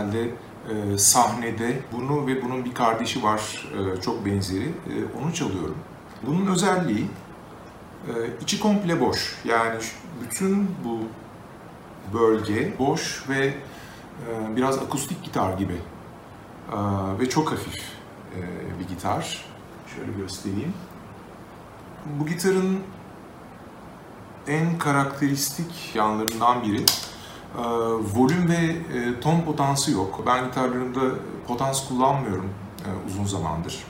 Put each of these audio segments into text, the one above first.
Genelde e, sahnede bunu ve bunun bir kardeşi var e, çok benzeri. E, onu çalıyorum. Bunun özelliği e, içi komple boş. Yani bütün bu bölge boş ve e, biraz akustik gitar gibi. E, ve çok hafif e, bir gitar. Şöyle göstereyim. Bu gitarın en karakteristik yanlarından biri e, volüm ve e, ton potansı yok. Ben gitarlarımda potans kullanmıyorum e, uzun zamandır.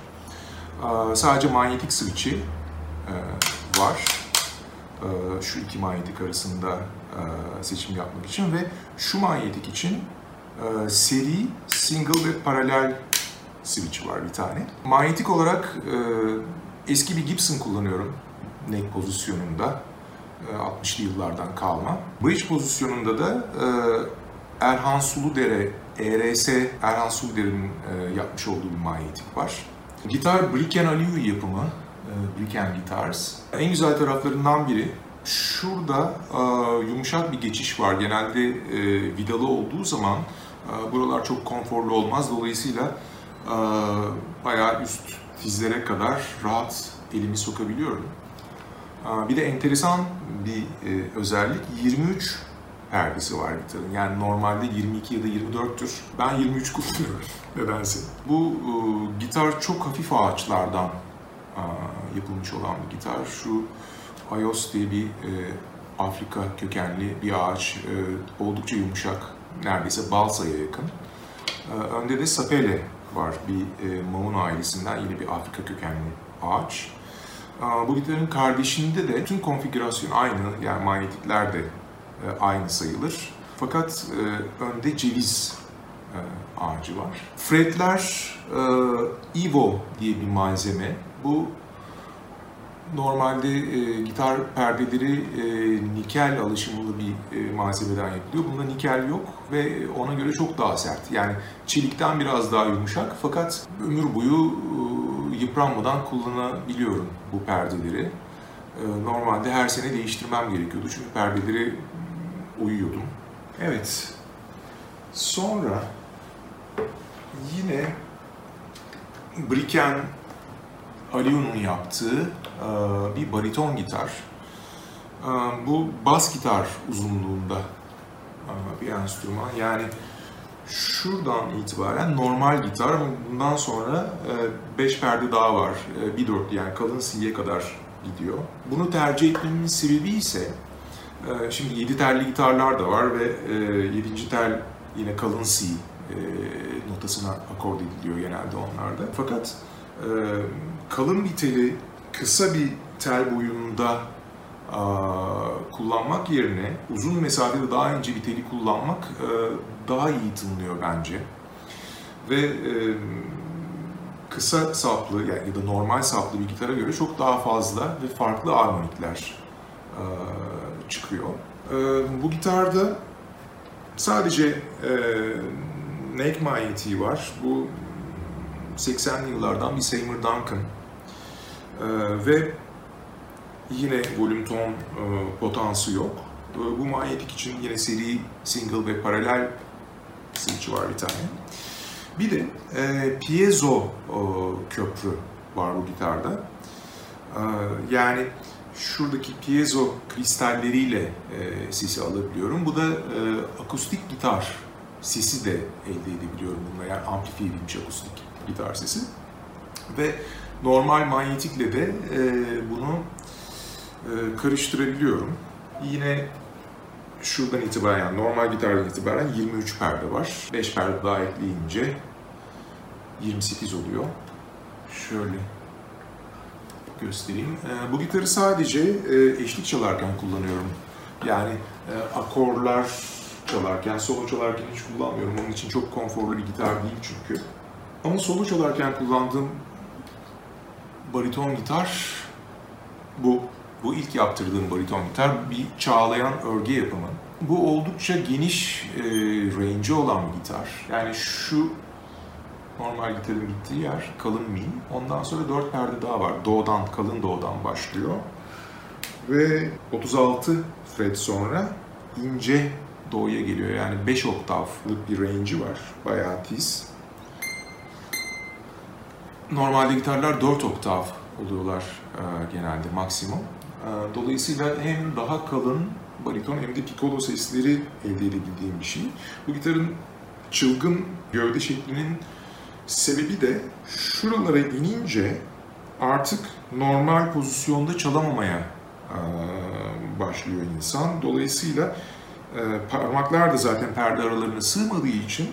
E, sadece manyetik switch'i e, var. E, şu iki manyetik arasında seçim yapmak için ve şu manyetik için seri, single ve paralel switch var bir tane. Manyetik olarak eski bir Gibson kullanıyorum neck pozisyonunda. 60'lı yıllardan kalma. Bridge pozisyonunda da Erhan Suludere, ERS Erhan Suludere'nin yapmış olduğu bir manyetik var. Gitar Bricken Aliyu yapımı, Bricken Guitars. En güzel taraflarından biri şurada yumuşak bir geçiş var. Genelde vidalı olduğu zaman buralar çok konforlu olmaz. Dolayısıyla bayağı üst dizlere kadar rahat elimi sokabiliyorum. Bir de enteresan bir e, özellik 23 perdesi var gitarın. Yani normalde 22 ya da 24'tür. Ben 23 kullanıyorum nedense. Bu e, gitar çok hafif ağaçlardan e, yapılmış olan bir gitar. Şu Ayos diye bir Afrika kökenli bir ağaç. Oldukça yumuşak, neredeyse balsaya yakın. Önde de sapele var. Bir Maun ailesinden yine bir Afrika kökenli ağaç. Bu gitarın kardeşinde de tüm konfigürasyon aynı, yani manyetikler de e, aynı sayılır. Fakat e, önde ceviz e, ağacı var. Fretler Evo diye bir malzeme. Bu normalde gitar perdeleri nikel alışımlı bir malzemeden yapılıyor. Bunda nikel yok ve ona göre çok daha sert. Yani çelikten biraz daha yumuşak fakat ömür boyu yıpranmadan kullanabiliyorum bu perdeleri. Ee, normalde her sene değiştirmem gerekiyordu çünkü perdeleri uyuyordum. Evet. Sonra yine Briken Alio'nun yaptığı e, bir bariton gitar. E, bu bas gitar uzunluğunda e, bir enstrüman. Yani şuradan itibaren normal gitar bundan sonra 5 e, perde daha var. E, bir dört yani kalın C'ye kadar gidiyor. Bunu tercih etmemin sebebi ise e, şimdi 7 telli gitarlar da var ve 7. tel yine kalın C notasına akord ediliyor genelde onlarda. Fakat kalın bir teli kısa bir tel boyunda kullanmak yerine uzun mesafede daha ince bir teli kullanmak daha iyi tınlıyor bence. Ve kısa saplı yani ya da normal saplı bir gitara göre çok daha fazla ve farklı armonikler çıkıyor. Bu gitarda sadece neck manyetiği var. Bu 80'li yıllardan bir Seymour Duncan. Ve Yine volüm ton e, potansı yok. E, bu manyetik için yine seri, single ve paralel switch var bir tane. Bir de e, piezo e, köprü var bu gitarda. E, yani şuradaki piezo kristalleriyle e, sesi alabiliyorum. Bu da e, akustik gitar sesi de elde edebiliyorum bununla. Yani amplifiye edilmiş akustik gitar sesi. Ve normal manyetikle de e, bunu e, karıştırabiliyorum. Yine şuradan itibaren yani normal gitardan itibaren 23 perde var. 5 perde daha ekleyince 28 oluyor. Şöyle göstereyim. E, bu gitarı sadece e, eşlik çalarken kullanıyorum. Yani akorlar çalarken, solo çalarken hiç kullanmıyorum. Onun için çok konforlu bir gitar değil çünkü. Ama solo çalarken kullandığım bariton gitar bu. Bu ilk yaptırdığım bariton gitar bir çağlayan örgü yapımı. Bu oldukça geniş e, range'i olan bir gitar. Yani şu normal gitarın gittiği yer kalın mi. Ondan sonra dört perde daha var. Doğudan, kalın doğudan başlıyor. Ve 36 fret sonra ince do'ya geliyor. Yani 5 oktavlık bir range'i var. Bayağı tiz. Normalde gitarlar 4 oktav oluyorlar e, genelde maksimum. E, dolayısıyla hem daha kalın bariton hem de piccolo sesleri elde edebildiğim bir şey. Bu gitarın çılgın gövde şeklinin sebebi de şuralara inince artık normal pozisyonda çalamamaya e, başlıyor insan. Dolayısıyla e, parmaklar da zaten perde aralarına sığmadığı için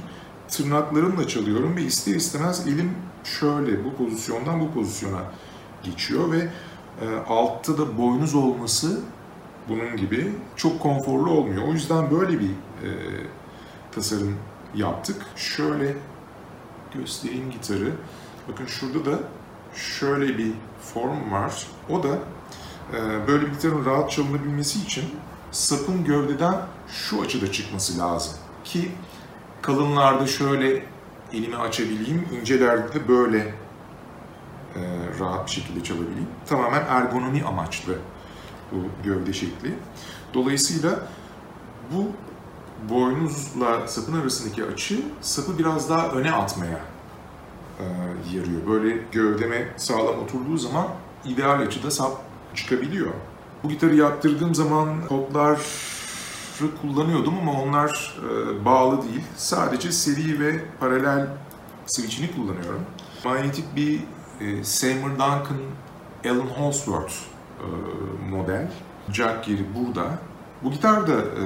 tırnaklarımla çalıyorum ve ister istemez elim şöyle bu pozisyondan bu pozisyona geçiyor ve e, altta da boynuz olması bunun gibi çok konforlu olmuyor. O yüzden böyle bir e, tasarım yaptık. Şöyle göstereyim gitarı. Bakın şurada da şöyle bir form var. O da e, böyle bir gitarın rahat çalınabilmesi için sapın gövdeden şu açıda çıkması lazım. Ki kalınlarda şöyle elimi açabileyim, incelerde de böyle e, rahat bir şekilde çalabileyim. Tamamen ergonomi amaçlı bu gövde şekli. Dolayısıyla bu boynuzla sapın arasındaki açı sapı biraz daha öne atmaya e, yarıyor. Böyle gövdeme sağlam oturduğu zaman ideal açıda sap çıkabiliyor. Bu gitarı yaptırdığım zaman kodlar kullanıyordum ama onlar e, bağlı değil. Sadece seri ve paralel switch'ini kullanıyorum. Manyetik bir e, Seymour Duncan Alan Holsworth e, model. Jack yeri burada. Bu gitar da e,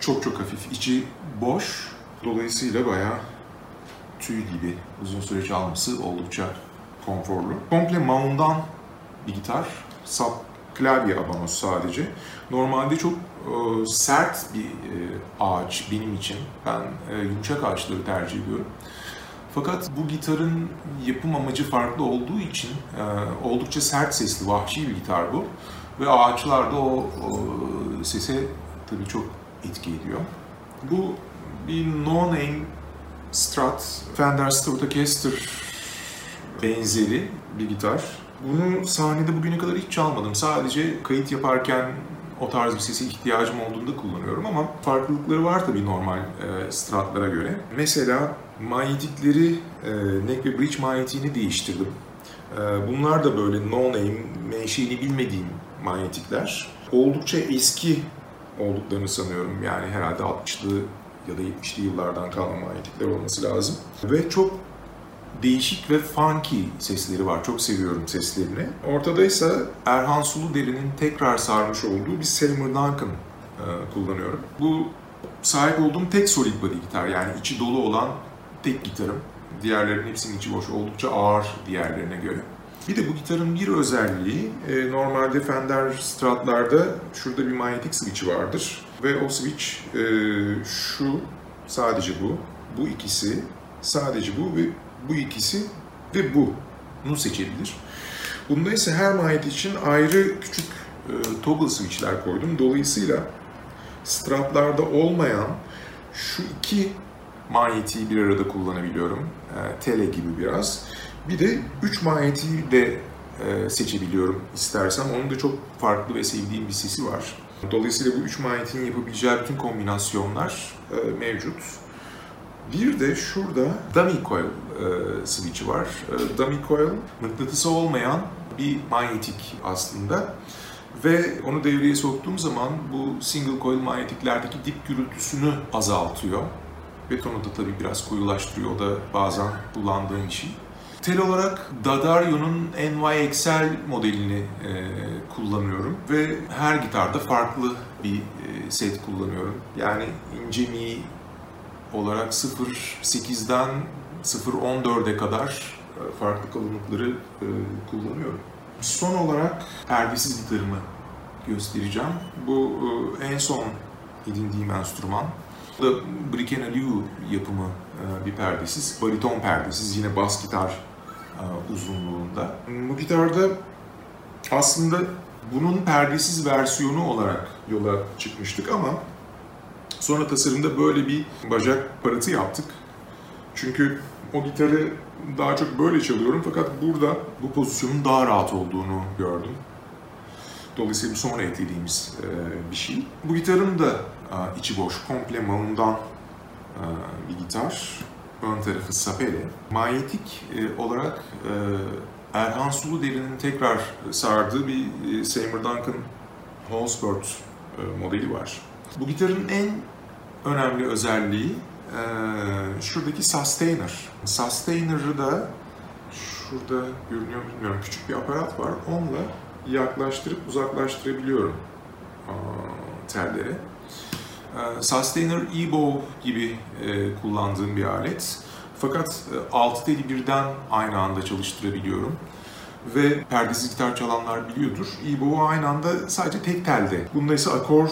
çok çok hafif. İçi boş. Dolayısıyla bayağı tüy gibi uzun süre çalması oldukça konforlu. Komple mount'dan bir gitar. Sap klavye abanos sadece. Normalde çok e, sert bir e, ağaç benim için. Ben e, yumuşak ağaçları tercih ediyorum. Fakat bu gitarın yapım amacı farklı olduğu için e, oldukça sert sesli, vahşi bir gitar bu. Ve ağaçlarda o, o sese tabii çok etki ediyor. Bu bir no-name Strat, Fender Stratocaster benzeri bir gitar. Bunu sahnede bugüne kadar hiç çalmadım. Sadece kayıt yaparken o tarz bir sese ihtiyacım olduğunda kullanıyorum ama farklılıkları var tabii normal e, stratlara göre. Mesela manyetikleri, e, neck ve bridge manyetiğini değiştirdim. E, bunlar da böyle no-name, menşeini bilmediğim manyetikler. Oldukça eski olduklarını sanıyorum. Yani herhalde 60'lı ya da 70'li yıllardan kalma manyetikler olması lazım. Ve çok değişik ve funky sesleri var. Çok seviyorum seslerini. Ortada ise Erhan Suluder'in tekrar sarmış olduğu bir Seymour Duncan e, kullanıyorum. Bu sahip olduğum tek solid body gitar. Yani içi dolu olan tek gitarım. Diğerlerinin hepsinin içi boş. Oldukça ağır diğerlerine göre. Bir de bu gitarın bir özelliği, e, normalde Fender Strat'larda şurada bir manyetik switch vardır. Ve o switch e, şu, sadece bu, bu ikisi, sadece bu ve bu ikisi ve bu. Bunu seçebilir. Bunda ise her manyetik için ayrı küçük e, toggle switchler koydum. Dolayısıyla Strat'larda olmayan şu iki manyetiği bir arada kullanabiliyorum. E, tele gibi biraz. Bir de 3 manyetiği de e, seçebiliyorum istersem. Onun da çok farklı ve sevdiğim bir sesi var. Dolayısıyla bu 3 manyetiğin yapabileceği bütün kombinasyonlar e, mevcut. Bir de şurada dummy coil e, switch'i var. E, dummy coil mıknatısı olmayan bir manyetik aslında. Ve onu devreye soktuğum zaman bu single coil manyetiklerdeki dip gürültüsünü azaltıyor. Betonu da tabii biraz koyulaştırıyor. O da bazen kullandığım bir şey. Tel olarak Dadario'nun NYXL modelini e, kullanıyorum ve her gitarda farklı bir e, set kullanıyorum. Yani ince mi olarak 0.8'den 0.14'e kadar e, farklı kalınlıkları e, kullanıyorum. Son olarak perdesiz gitarımı göstereceğim. Bu e, en son edindiğim enstrüman. Bu da Bricken Aliu yapımı bir perdesiz, bariton perdesiz, yine bas gitar uzunluğunda. Bu gitarda aslında bunun perdesiz versiyonu olarak yola çıkmıştık ama sonra tasarımda böyle bir bacak paratı yaptık. Çünkü o gitarı daha çok böyle çalıyorum fakat burada bu pozisyonun daha rahat olduğunu gördüm. Dolayısıyla bu sonra eklediğimiz bir şey. Bu gitarın da içi boş, komple mağundan bir gitar. Ön tarafı sapele. Manyetik olarak Erhan Sulu Deri'nin tekrar sardığı bir Seymour Duncan Hallsworth modeli var. Bu gitarın en önemli özelliği şuradaki sustainer. Sustainer'ı da şurada görünüyor bilmiyorum küçük bir aparat var. Onunla yaklaştırıp uzaklaştırabiliyorum telleri. Sustainer E-Bow gibi kullandığım bir alet. Fakat altı teli birden aynı anda çalıştırabiliyorum. Ve perdesiz gitar çalanlar biliyordur. E-Bow'u aynı anda sadece tek telde. Bunda ise akor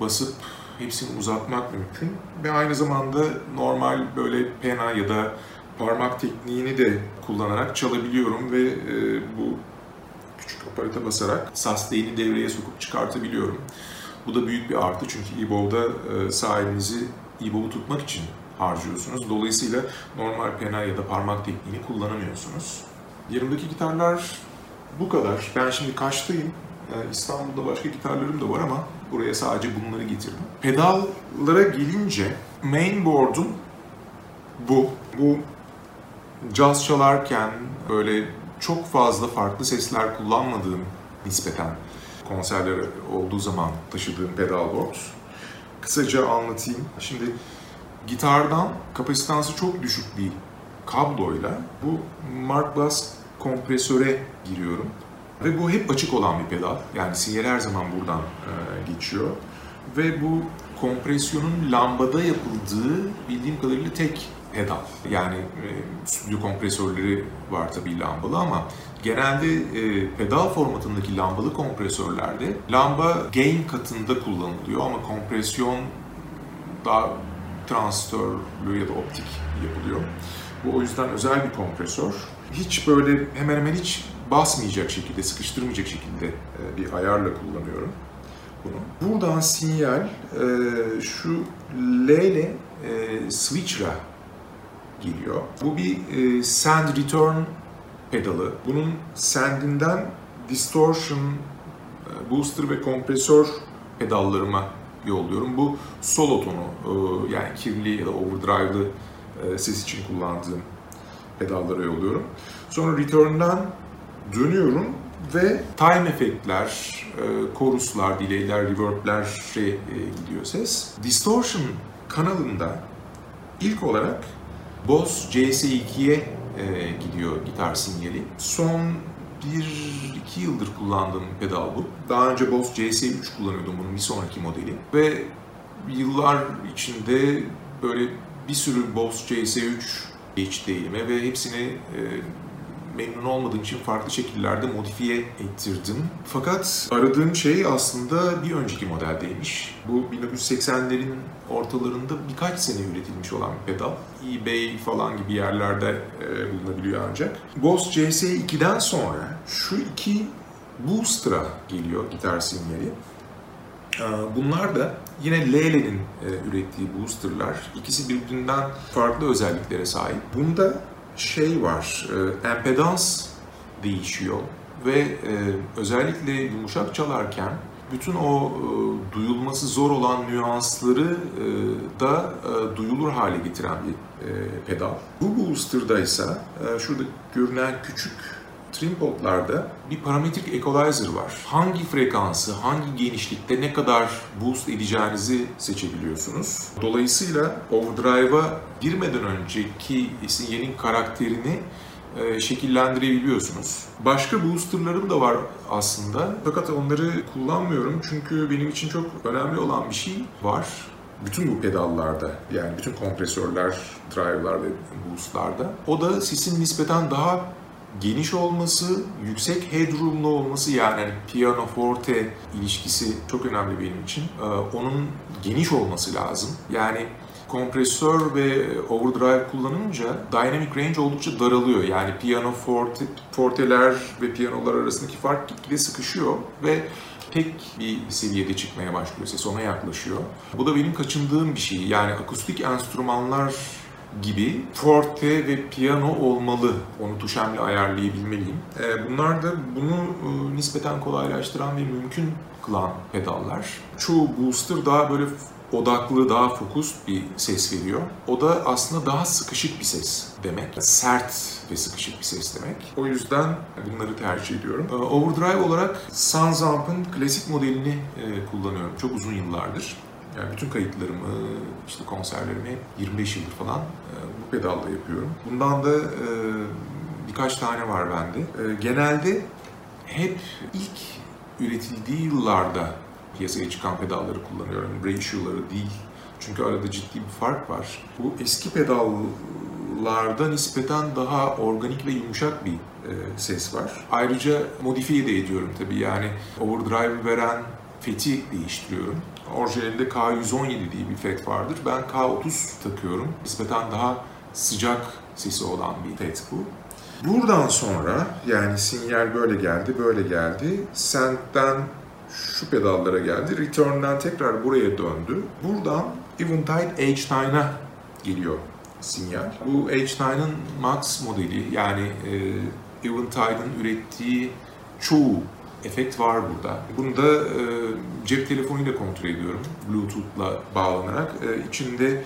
basıp hepsini uzatmak mümkün. Ve aynı zamanda normal böyle pena ya da parmak tekniğini de kullanarak çalabiliyorum ve e, bu küçük aparata basarak sustain'i devreye sokup çıkartabiliyorum. Bu da büyük bir artı çünkü e-bow'da e, sağ elinizi e-bow'u tutmak için harcıyorsunuz. Dolayısıyla normal pena ya da parmak tekniğini kullanamıyorsunuz. Yanımdaki gitarlar bu kadar. Ben şimdi kaçtayım. Yani İstanbul'da başka gitarlarım da var ama buraya sadece bunları getirdim. Pedallara gelince mainboard'um bu. Bu caz çalarken böyle çok fazla farklı sesler kullanmadığım nispeten konserler olduğu zaman taşıdığım pedalboard. Kısaca anlatayım. Şimdi gitardan kapasitansı çok düşük bir kabloyla bu Mark Bass kompresöre giriyorum. Ve bu hep açık olan bir pedal. Yani sinyal her zaman buradan e, geçiyor. Ve bu kompresyonun lambada yapıldığı bildiğim kadarıyla tek pedal. Yani e, stüdyo kompresörleri var tabii lambalı ama genelde e, pedal formatındaki lambalı kompresörlerde lamba gain katında kullanılıyor ama kompresyon daha transistörlü ya da optik yapılıyor. Bu o yüzden özel bir kompresör. Hiç böyle hemen hemen hiç basmayacak şekilde, sıkıştırmayacak şekilde e, bir ayarla kullanıyorum bunu. Buradan sinyal e, şu L ile e, switcher'a geliyor. Bu bir send return pedalı. Bunun sendinden distortion, e, booster ve kompresör pedallarıma yolluyorum. Bu solo tonu e, yani kirli ya da overdrive'lı e, ses için kullandığım pedallara yolluyorum. Sonra return'dan dönüyorum ve time efektler, choruslar, delay'ler, reverb'ler şey, gidiyor ses. Distortion kanalında ilk olarak Boss CS2'ye e, gidiyor gitar sinyali. Son 1-2 yıldır kullandığım pedal bu. Daha önce Boss CS3 kullanıyordum bunun bir sonraki modeli. Ve yıllar içinde böyle bir sürü Boss CS3 geçti elime ve hepsini e, memnun olmadığım için farklı şekillerde modifiye ettirdim. Fakat aradığım şey aslında bir önceki modeldeymiş. Bu 1980'lerin ortalarında birkaç sene üretilmiş olan bir pedal. eBay falan gibi yerlerde e, bulunabiliyor ancak. Boss CS2'den sonra şu iki Booster'a geliyor gitar sinyali. E, bunlar da yine Lele'nin e, ürettiği boosterlar. İkisi birbirinden farklı özelliklere sahip. Bunda şey var, e, empedans değişiyor ve e, özellikle yumuşak çalarken bütün o e, duyulması zor olan nüansları e, da e, duyulur hale getiren bir e, pedal. Bu booster'da ise e, şurada görünen küçük trim potlarda bir parametrik equalizer var. Hangi frekansı, hangi genişlikte ne kadar boost edeceğinizi seçebiliyorsunuz. Dolayısıyla overdrive'a girmeden önceki sinyalin karakterini e, şekillendirebiliyorsunuz. Başka boosterlarım da var aslında. Fakat onları kullanmıyorum çünkü benim için çok önemli olan bir şey var. Bütün bu pedallarda yani bütün kompresörler, drive'lar ve boostlarda. O da sesin nispeten daha geniş olması, yüksek headroom'lu olması yani hani piano forte ilişkisi çok önemli benim için. Ee, onun geniş olması lazım. Yani kompresör ve overdrive kullanınca dynamic range oldukça daralıyor. Yani piano forte, forteler ve piyanolar arasındaki fark gitgide sıkışıyor ve tek bir seviyede çıkmaya başlıyor. Ses ona yaklaşıyor. Bu da benim kaçındığım bir şey. Yani akustik enstrümanlar gibi forte ve piyano olmalı. Onu tuşemle ayarlayabilmeliyim. E, bunlar da bunu e, nispeten kolaylaştıran ve mümkün kılan pedallar. Çoğu booster daha böyle odaklı, daha fokus bir ses veriyor. O da aslında daha sıkışık bir ses demek. Sert ve sıkışık bir ses demek. O yüzden bunları tercih ediyorum. Ee, overdrive olarak Sunzamp'ın klasik modelini e, kullanıyorum çok uzun yıllardır. Yani bütün kayıtlarımı, işte konserlerimi hep 25 yıldır falan e, bu pedalla yapıyorum. Bundan da e, birkaç tane var bende. Genelde hep ilk üretildiği yıllarda piyasaya çıkan pedalları kullanıyorum. Ratio'ları değil. Çünkü arada ciddi bir fark var. Bu eski pedallarda nispeten daha organik ve yumuşak bir e, ses var. Ayrıca modifiye de ediyorum tabii. Yani overdrive veren feti değiştiriyorum. Orijinalinde K117 diye bir fet vardır. Ben K30 takıyorum. Nispeten daha sıcak sesi olan bir fet bu. Buradan sonra yani sinyal böyle geldi, böyle geldi. Send'den şu pedallara geldi. Return'dan tekrar buraya döndü. Buradan Eventide H9'a geliyor sinyal. Bu H9'ın Max modeli yani e, Eventide'ın ürettiği çoğu efekt var burada. Bunu da e, cep telefonuyla kontrol ediyorum. Bluetooth'la bağlanarak. E, içinde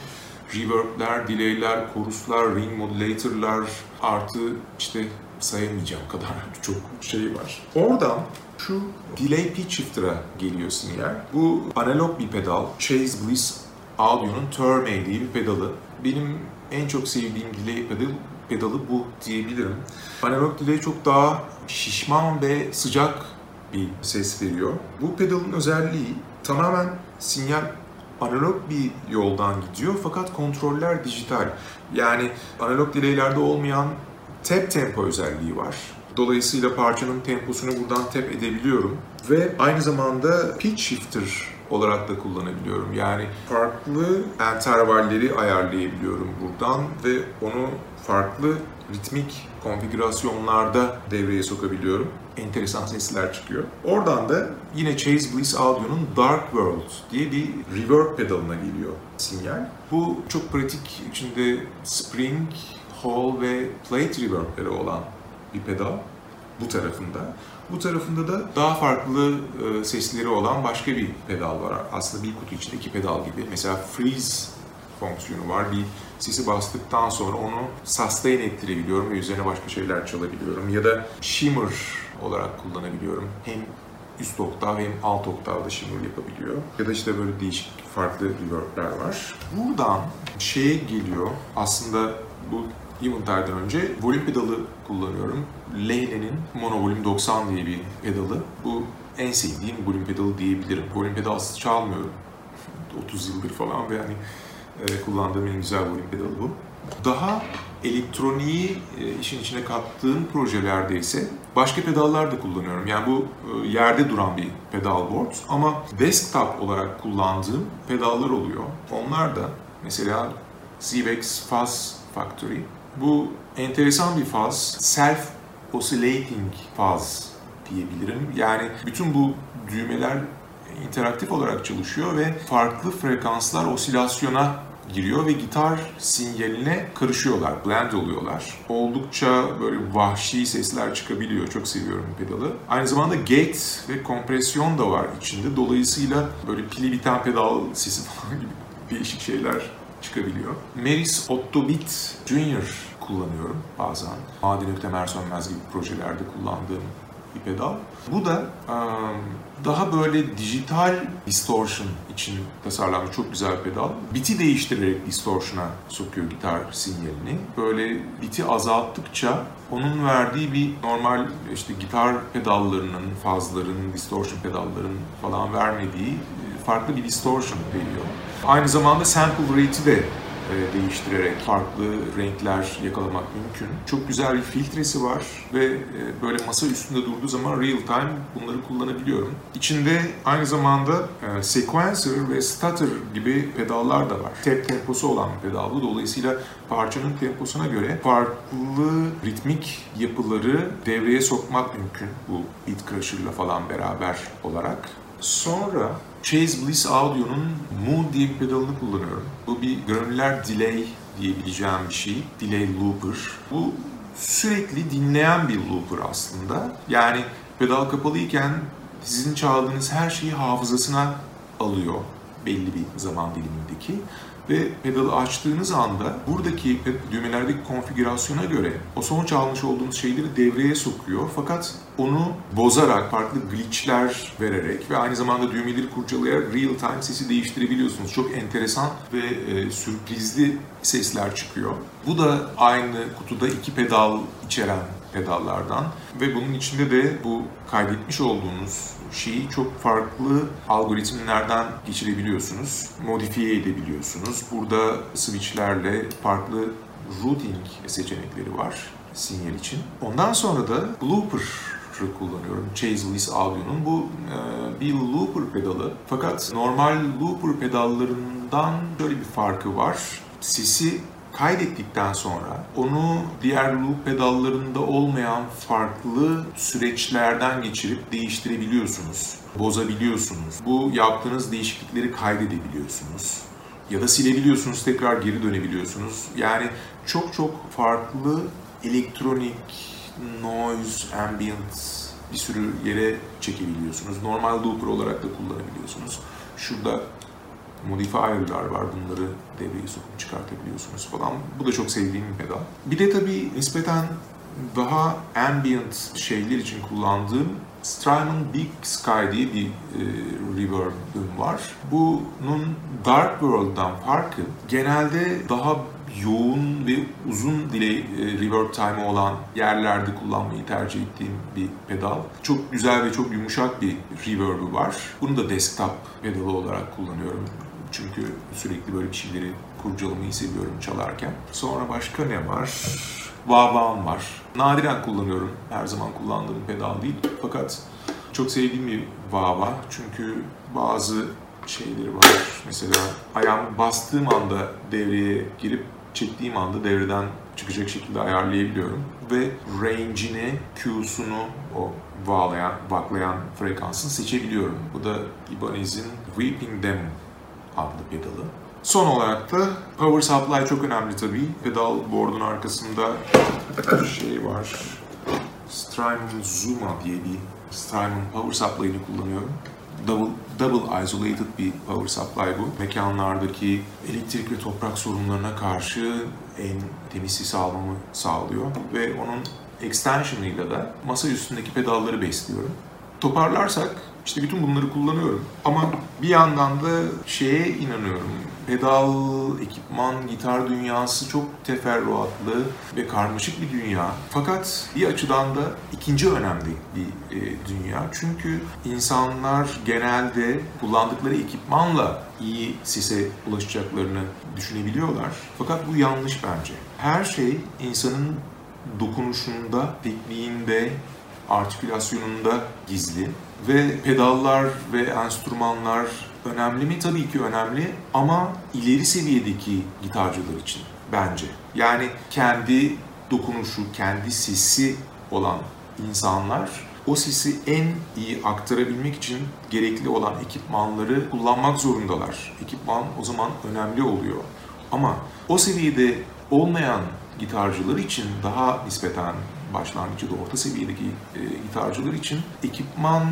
reverb'ler, delay'ler, choruslar, ring modulator'lar artı işte sayamayacağım kadar çok şey var. Oradan şu delay pitch shifter'a geliyor sinyal. Bu analog bir pedal. Chase Bliss Audio'nun Terme diye bir pedalı. Benim en çok sevdiğim delay pedal pedalı bu diyebilirim. Analog delay çok daha şişman ve sıcak bir ses veriyor. Bu pedalın özelliği tamamen sinyal analog bir yoldan gidiyor fakat kontroller dijital. Yani analog delaylerde olmayan tap tempo özelliği var. Dolayısıyla parçanın temposunu buradan tap edebiliyorum. Ve aynı zamanda pitch shifter olarak da kullanabiliyorum. Yani farklı intervalleri ayarlayabiliyorum buradan ve onu farklı ritmik konfigürasyonlarda devreye sokabiliyorum. Enteresan sesler çıkıyor. Oradan da yine Chase Bliss Audio'nun Dark World diye bir reverb pedalına geliyor sinyal. Bu çok pratik içinde spring, hall ve plate reverb'leri olan bir pedal bu tarafında. Bu tarafında da daha farklı e, sesleri olan başka bir pedal var. Aslında bir kutu içindeki pedal gibi. Mesela freeze fonksiyonu var. Bir sesi bastıktan sonra onu sustain ettirebiliyorum ve üzerine başka şeyler çalabiliyorum. Ya da shimmer olarak kullanabiliyorum. Hem üst oktav hem alt oktavda shimmer yapabiliyor. Ya da işte böyle değişik farklı reverb'ler var. Buradan şeye geliyor. Aslında bu Eventyre'dan önce volüm pedalı kullanıyorum. Lehne'nin Mono Volüm 90 diye bir pedalı. Bu en sevdiğim volüm pedalı diyebilirim. Volüm pedalsız çalmıyorum. 30 yıldır falan ve hani e, kullandığım en güzel volüm pedalı bu. Daha elektroniği e, işin içine kattığım projelerde ise başka pedallar da kullanıyorum. Yani bu e, yerde duran bir pedal board ama desktop olarak kullandığım pedallar oluyor. Onlar da mesela Zevex Fuzz Factory bu enteresan bir faz. Self oscillating faz diyebilirim. Yani bütün bu düğmeler interaktif olarak çalışıyor ve farklı frekanslar osilasyona giriyor ve gitar sinyaline karışıyorlar, blend oluyorlar. Oldukça böyle vahşi sesler çıkabiliyor. Çok seviyorum pedalı. Aynı zamanda gate ve kompresyon da var içinde. Dolayısıyla böyle pili biten pedal sesi falan gibi değişik şeyler çıkabiliyor. Meris Ottobit Junior kullanıyorum bazen. Maden Öktemer Sönmez gibi projelerde kullandığım bir pedal. Bu da daha böyle dijital distortion için tasarlanmış çok güzel bir pedal. Biti değiştirerek distortion'a sokuyor gitar sinyalini. Böyle biti azalttıkça onun verdiği bir normal işte gitar pedallarının, fazların, distortion pedalların falan vermediği farklı bir distortion veriyor. Aynı zamanda sample rate'i de e, değiştirerek farklı renkler yakalamak mümkün. Çok güzel bir filtresi var ve e, böyle masa üstünde durduğu zaman real time bunları kullanabiliyorum. İçinde aynı zamanda e, sequencer ve stutter gibi pedallar da var. Tap temposu olan bir pedal bu. Dolayısıyla parçanın temposuna göre farklı ritmik yapıları devreye sokmak mümkün bu Beat Crusher'la falan beraber olarak. Sonra Chase Bliss Audio'nun Moon diye bir pedalını kullanıyorum. Bu bir granüler delay diyebileceğim bir şey. Delay looper. Bu sürekli dinleyen bir looper aslında. Yani pedal kapalıyken sizin çaldığınız her şeyi hafızasına alıyor belli bir zaman dilimindeki ve pedalı açtığınız anda buradaki düğmelerdeki konfigürasyona göre o son çalmış olduğunuz şeyleri devreye sokuyor. Fakat onu bozarak, farklı glitchler vererek ve aynı zamanda düğmeleri kurcalayarak real time sesi değiştirebiliyorsunuz. Çok enteresan ve e, sürprizli sesler çıkıyor. Bu da aynı kutuda iki pedal içeren pedallardan ve bunun içinde de bu kaydetmiş olduğunuz şeyi çok farklı algoritmlerden geçirebiliyorsunuz, modifiye edebiliyorsunuz. Burada switchlerle farklı routing seçenekleri var sinyal için. Ondan sonra da blooper kullanıyorum. Chase Lewis Audio'nun. Bu e, bir looper pedalı. Fakat normal looper pedallarından şöyle bir farkı var. Sesi kaydettikten sonra onu diğer loop pedallarında olmayan farklı süreçlerden geçirip değiştirebiliyorsunuz, bozabiliyorsunuz. Bu yaptığınız değişiklikleri kaydedebiliyorsunuz ya da silebiliyorsunuz, tekrar geri dönebiliyorsunuz. Yani çok çok farklı elektronik, noise, ambient bir sürü yere çekebiliyorsunuz. Normal looper olarak da kullanabiliyorsunuz. Şurada modifier'lar var. Bunları devreye sokup çıkartabiliyorsunuz falan. Bu da çok sevdiğim bir pedal. Bir de tabii nispeten daha ambient şeyler için kullandığım Strymon Big Sky diye bir e, reverb'üm var. Bunun Dark World'dan farkı genelde daha yoğun ve uzun delay e, reverb time olan yerlerde kullanmayı tercih ettiğim bir pedal. Çok güzel ve çok yumuşak bir reverb'ü var. Bunu da desktop pedalı olarak kullanıyorum. Çünkü sürekli böyle bir şeyleri kurcalamayı seviyorum çalarken. Sonra başka ne var? Wah var. Nadiren kullanıyorum. Her zaman kullandığım pedal değil. Fakat çok sevdiğim bir Wah Çünkü bazı şeyleri var. Mesela ayağımı bastığım anda devreye girip çektiğim anda devreden çıkacak şekilde ayarlayabiliyorum. Ve range'ini, Q'sunu, o bağlayan, baklayan frekansını seçebiliyorum. Bu da Ibanez'in Weeping Dem adlı pedalı. Son olarak da power supply çok önemli tabii. Pedal board'un arkasında şey var. Strymon Zuma diye bir Strymon power supply'ını kullanıyorum. Double, double isolated bir power supply bu. Mekanlardaki elektrik ve toprak sorunlarına karşı en temiz sesi almamı sağlıyor. Ve onun extension'ıyla da masa üstündeki pedalları besliyorum. Toparlarsak işte bütün bunları kullanıyorum. Ama bir yandan da şeye inanıyorum. Pedal, ekipman, gitar dünyası çok teferruatlı ve karmaşık bir dünya. Fakat bir açıdan da ikinci önemli bir e, dünya. Çünkü insanlar genelde kullandıkları ekipmanla iyi sese ulaşacaklarını düşünebiliyorlar. Fakat bu yanlış bence. Her şey insanın dokunuşunda, tekniğinde, artikülasyonunda gizli ve pedallar ve enstrümanlar önemli mi? Tabii ki önemli ama ileri seviyedeki gitarcılar için bence. Yani kendi dokunuşu, kendi sesi olan insanlar o sesi en iyi aktarabilmek için gerekli olan ekipmanları kullanmak zorundalar. Ekipman o zaman önemli oluyor. Ama o seviyede olmayan gitarcılar için daha nispeten başlangıç ya da orta seviyedeki e, gitarcılar için ekipman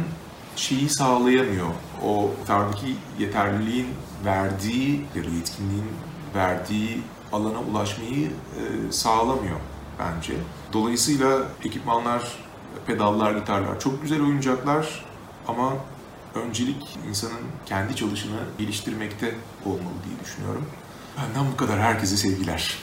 şeyi sağlayamıyor. O gitardaki yeterliliğin verdiği yetkinliğin verdiği alana ulaşmayı e, sağlamıyor bence. Dolayısıyla ekipmanlar, pedallar, gitarlar çok güzel oyuncaklar ama öncelik insanın kendi çalışını geliştirmekte olmalı diye düşünüyorum. Benden bu kadar. Herkese sevgiler.